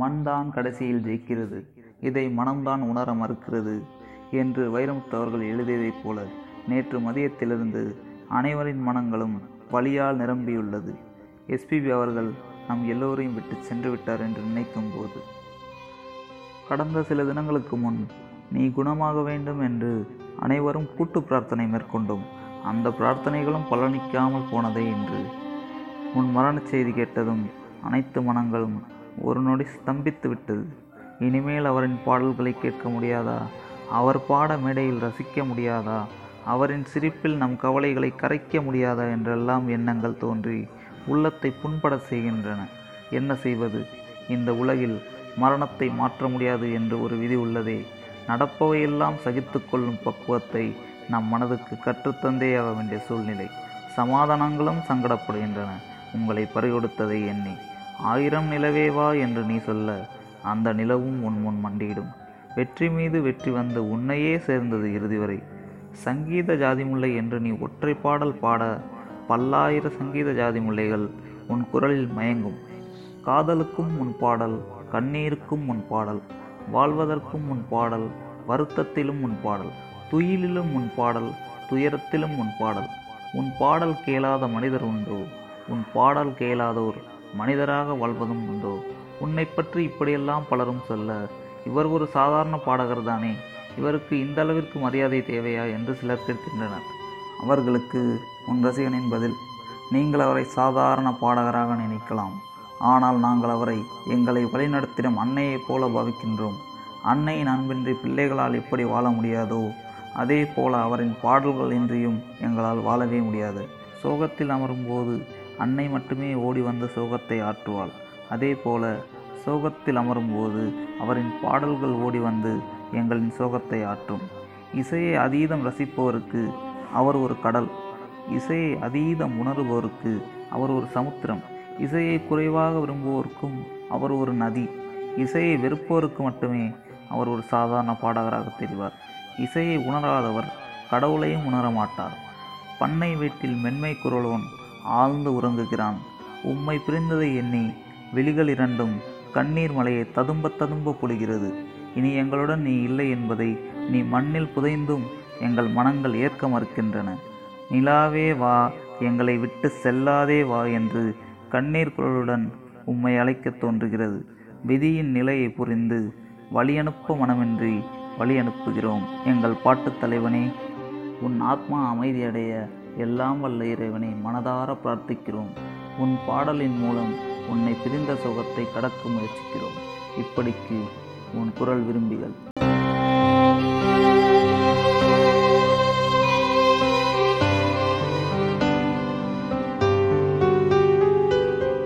மண்தான் கடைசியில் ஜெயிக்கிறது. இதை மனம்தான் உணர மறுக்கிறது என்று வைரமுத்து அவர்கள் எழுதியதைப் போல நேற்று மதியத்திலிருந்து அனைவரின் மனங்களும் வழியால் நிரம்பியுள்ளது. எஸ்பிபி அவர்கள் நம் எல்லோரையும் விட்டு சென்று விட்டார் என்று நினைக்கும் போது கடந்த சில தினங்களுக்கு முன் நீ குணமாக வேண்டும் என்று அனைவரும் கூட்டு பிரார்த்தனை மேற்கொண்டோம். அந்த பிரார்த்தனைகளும் பலனிக்காமல் போனதே என்று உன் மரணச் செய்தி கேட்டதும் அனைத்து மனங்களும் ஒரு நொடி ஸ்தம்பித்து விட்டது. இனிமேல் அவரின் பாடல்களை கேட்க முடியாதா? அவர் பாட மேடையில் ரசிக்க முடியாதா? அவரின் சிரிப்பில் நம் கவலைகளை கரைக்க முடியாதா? என்றெல்லாம் எண்ணங்கள் தோன்றி உள்ளத்தை புண்பட செய்கின்றன. என்ன செய்வது? இந்த உலகில் மரணத்தை மாற்ற முடியாது என்று ஒரு விதி உள்ளதே. நடப்பவையெல்லாம் சகித்து கொள்ளும் பக்குவத்தை நம் மனதுக்கு கற்றுத்தந்தேயாக வேண்டிய சூழ்நிலை. சமாதானங்களும் சங்கடப்படுகின்றன. உங்களை பறிகொடுத்ததை எண்ணி. ஆயிரம் நிலவே வா என்று நீ சொல்ல அந்த நிலவும் உன் முன் மண்டியிடும். வெற்றி மீது வெற்றி வந்து உன்னையே சேர்ந்தது இறுதி வரை. சங்கீத ஜாதிமுல்லை என்று நீ ஒற்றை பாடல் பாட பல்லாயிர சங்கீத ஜாதிமுல்லைகள் உன் குரலில் மயங்கும். காதலுக்கும் உன் பாடல் கண்ணீருக்கும் உன் பாடல் வாழ்வதற்கும் உன் பாடல் வருத்தத்திலும் உன் பாடல் துயிலிலும் உன் பாடல் துயரத்திலும் உன் பாடல். உன் பாடல் கேளாத மனிதர் உண்டோ. உன் பாடல் கேளாதோர் மனிதராக வாழ்வதும் உண்டோ? உன்னை பற்றி இப்படியெல்லாம் பலரும் சொல்ல இவர் ஒரு சாதாரண பாடகர் தானே? இவருக்கு இந்த அளவிற்கு மரியாதை தேவையா? என்று சிலர் கேட்கின்றனர். அவர்களுக்கு உன் ரசிகனின் பதில் நீங்கள் அவரை சாதாரண பாடகராக நினைக்கலாம். ஆனால் நாங்கள் அவரை எங்களை வழிநடத்திடும் அன்னையைப் போல பாவிக்கின்றோம். அன்னையின் அன்பின்றி பிள்ளைகளால் எப்படி வாழ முடியாதோ அதே போல அவரின் பாடல்கள் இன்றியும் எங்களால் வாழவே முடியாது. சோகத்தில் அமரும்போது அன்னை மட்டுமே ஓடி வந்து சோகத்தை ஆற்றுவாள். அதே போல சோகத்தில் அமரும்போது அவரின் பாடல்கள் ஓடி வந்து எங்களின் சோகத்தை ஆற்றும். இசையை அதீதம் ரசிப்பவருக்கு அவர் ஒரு கடல். இசையை அதீதம் உணர்பவருக்கு அவர் ஒரு சமுத்திரம். இசையை குறைவாக விரும்புவோருக்கும் அவர் ஒரு நதி. இசையை வெறுப்போருக்கு மட்டுமே அவர் ஒரு சாதாரண பாடகராக தெரிவார். இசையை உணராதவர் கடவுளையும் உணரமாட்டார். பண்ணை வீட்டில் மென்மை குரலோன் ஆழ்ந்து உறங்குகிறான். உம்மை பிரிந்ததை எண்ணி விழிகள் இரண்டும் கண்ணீர் மலையை ததும்ப ததும்ப பொழிகிறது. இனி எங்களுடன் நீ இல்லை என்பதை நீ மண்ணில் புதைந்தும் எங்கள் மனங்கள் ஏற்க மறுக்கின்றன. நிலாவே வா எங்களை விட்டு செல்லாதே வா என்று கண்ணீர் குரலுடன் உம்மை அழைக்கத் தோன்றுகிறது. விதியின் நிலையை புரிந்து வழியனுப்ப மனமின்றி வழி அனுப்புகிறோம் எங்கள் பாட்டுத் தலைவனே உன் ஆத்மா அமைதியடைய எல்லாம் வல்ல இறைவனை மனதார பிரார்த்திக்கிறோம். உன் பாடலின் மூலம் உன்னை பிரிந்த சுகத்தை கடக்க முயற்சிக்கிறோம். இப்படிக்கு உன் குரல் விரும்பிகள்.